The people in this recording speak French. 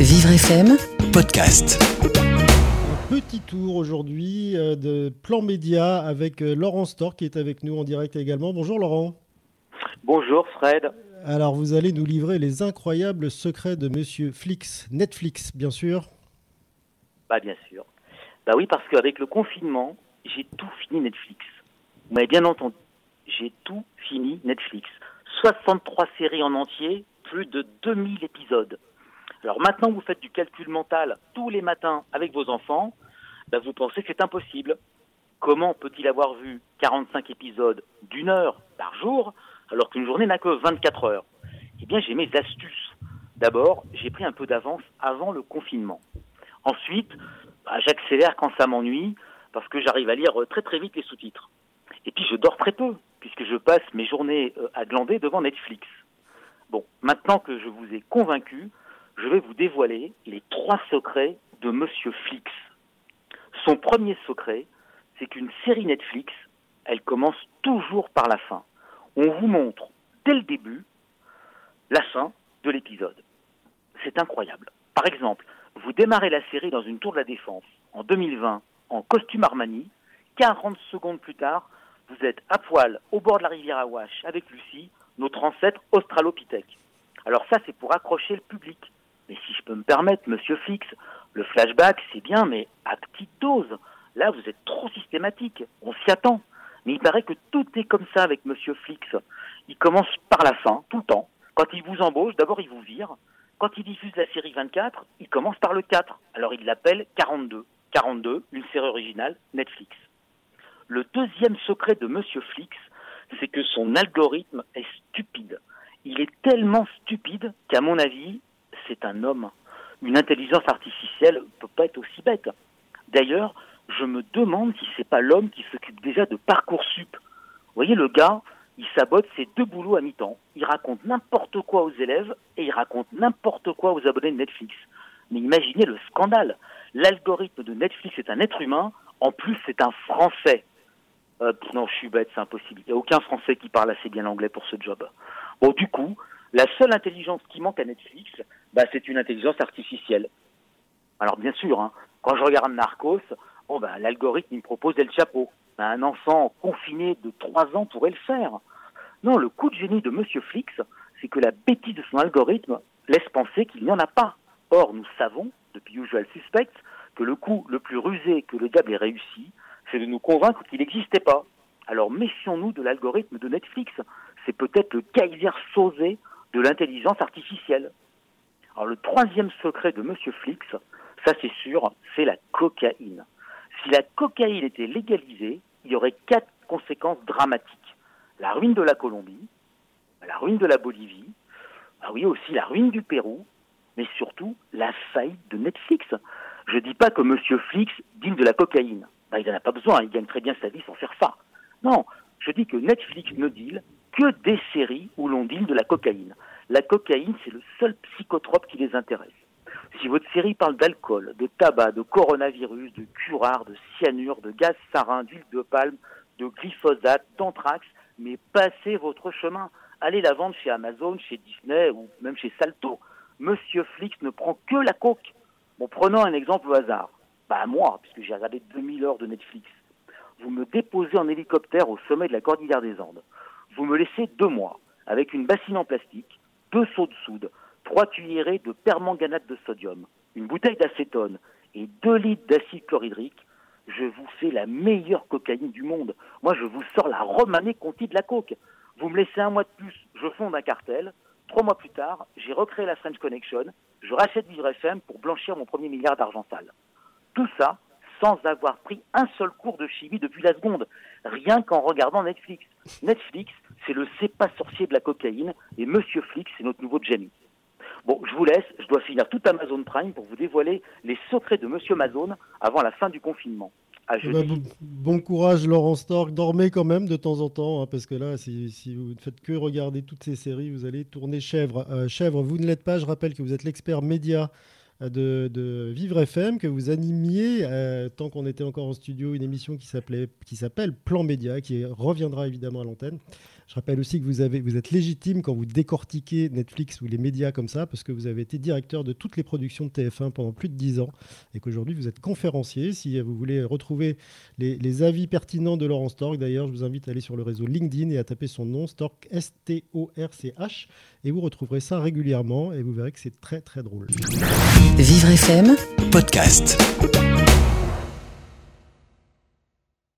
Vivre FM podcast. Un petit tour aujourd'hui euh, de Plan Média avec euh, Laurent Stork qui est avec nous en direct également. Bonjour Laurent. Bonjour Fred. Alors vous allez nous livrer les incroyables secrets de Monsieur Flix, Netflix bien sûr. Bah bien sûr. Bah oui parce qu'avec le confinement, j'ai tout fini Netflix. Vous m'avez bien entendu. J'ai tout fini Netflix. 63 séries en entier, plus de 2000 épisodes. Alors maintenant, vous faites du calcul mental tous les matins avec vos enfants, bah, vous pensez que c'est impossible. Comment peut-il avoir vu 45 épisodes d'une heure par jour alors qu'une journée n'a que 24 heures? Eh bien, j'ai mes astuces. D'abord, j'ai pris un peu d'avance avant le confinement. Ensuite, bah, j'accélère quand ça m'ennuie parce que j'arrive à lire très très vite les sous-titres. Et puis, je dors très peu puisque je passe mes journées euh, à glander devant Netflix. Bon, maintenant que je vous ai convaincu, je vais vous dévoiler les trois secrets de Monsieur Flix. Son premier secret, c'est qu'une série Netflix, elle commence toujours par la fin. On vous montre dès le début la fin de l'épisode. C'est incroyable. Par exemple, vous démarrez la série dans une tour de la défense en 2020 en costume Armani. 40 secondes plus tard, vous êtes à poil au bord de la rivière Awash avec Lucie, notre ancêtre australopithèque. Alors ça, c'est pour accrocher le public. Mais si je peux me permettre, monsieur Flix, le flashback, c'est bien, mais à petite dose. Là, vous êtes trop systématique. On s'y attend. Mais il paraît que tout est comme ça avec monsieur Flix. Il commence par la fin, tout le temps. Quand il vous embauche, d'abord il vous vire. Quand il diffuse la série 24, il commence par le 4. Alors il l'appelle 42. 42, une série originale Netflix. Le deuxième secret de monsieur Flix, c'est que son algorithme est stupide. Il est tellement stupide qu'à mon avis, c'est un homme. Une intelligence artificielle ne peut pas être aussi bête. D'ailleurs, je me demande si c'est pas l'homme qui s'occupe déjà de Parcoursup. Vous voyez, le gars, il sabote ses deux boulots à mi-temps. Il raconte n'importe quoi aux élèves et il raconte n'importe quoi aux abonnés de Netflix. Mais imaginez le scandale. L'algorithme de Netflix est un être humain. En plus, c'est un Français. Euh, non, je suis bête, c'est impossible. Il n'y a aucun Français qui parle assez bien l'anglais pour ce job. Bon, du coup, la seule intelligence qui manque à Netflix, bah, c'est une intelligence artificielle. Alors bien sûr, hein, quand je regarde Narcos, bon, bah, l'algorithme me propose El Chapeau. Bah, un enfant confiné de 3 ans pourrait le faire. Non, le coup de génie de Monsieur Flix, c'est que la bêtise de son algorithme laisse penser qu'il n'y en a pas. Or, nous savons, depuis Usual Suspect, que le coup le plus rusé que le diable ait réussi, c'est de nous convaincre qu'il n'existait pas. Alors méfions-nous de l'algorithme de Netflix. C'est peut-être le Kaiser Sosé de l'intelligence artificielle. Alors le troisième secret de Monsieur Flix, ça c'est sûr, c'est la cocaïne. Si la cocaïne était légalisée, il y aurait quatre conséquences dramatiques. La ruine de la Colombie, la ruine de la Bolivie, ah oui aussi la ruine du Pérou, mais surtout la faillite de Netflix. Je ne dis pas que Monsieur Flix digne de la cocaïne. Ben, il n'en a pas besoin, il gagne très bien sa vie sans faire ça. Non, je dis que Netflix ne deal que des séries où l'on deal de la cocaïne. La cocaïne, c'est le seul psychotrope qui les intéresse. Si votre série parle d'alcool, de tabac, de coronavirus, de curare, de cyanure, de gaz sarin, d'huile de palme, de glyphosate, d'anthrax, mais passez votre chemin. Allez la vendre chez Amazon, chez Disney ou même chez Salto. Monsieur Flix ne prend que la coke. Bon, prenons un exemple au hasard. Bah moi, puisque j'ai regardé 2000 heures de Netflix. Vous me déposez en hélicoptère au sommet de la cordillère des Andes. Vous me laissez deux mois, avec une bassine en plastique, deux seaux de soude, trois cuillerées de permanganate de sodium, une bouteille d'acétone et deux litres d'acide chlorhydrique, je vous fais la meilleure cocaïne du monde. Moi, je vous sors la romanée conti de la coke. Vous me laissez un mois de plus, je fonde un cartel. Trois mois plus tard, j'ai recréé la French Connection. Je rachète Vivre FM pour blanchir mon premier milliard d'argent sale. Tout ça sans avoir pris un seul cours de chimie depuis la seconde, rien qu'en regardant Netflix. Netflix, c'est le c'est pas sorcier de la cocaïne, et Monsieur Flix, c'est notre nouveau Jamie. Bon, je vous laisse, je dois finir tout Amazon Prime pour vous dévoiler les secrets de Monsieur Amazon avant la fin du confinement. À Eh ben, bon, bon courage Laurent Stork, dormez quand même de temps en temps, hein, parce que là, si, si vous ne faites que regarder toutes ces séries, vous allez tourner chèvre. Euh, chèvre, vous ne l'êtes pas, je rappelle que vous êtes l'expert média de, Vivre FM, que vous animiez, euh, tant qu'on était encore en studio, une émission qui s'appelle Plan Média, qui reviendra évidemment à l'antenne. Je rappelle aussi que vous, avez, vous êtes légitime quand vous décortiquez Netflix ou les médias comme ça, parce que vous avez été directeur de toutes les productions de TF1 pendant plus de 10 ans et qu'aujourd'hui vous êtes conférencier. Si vous voulez retrouver les, avis pertinents de Laurent Stork, d'ailleurs, je vous invite à aller sur le réseau LinkedIn et à taper son nom, Stork, S-T-O-R-C-H, et vous retrouverez ça régulièrement et vous verrez que c'est très très drôle. Vivre FM, podcast.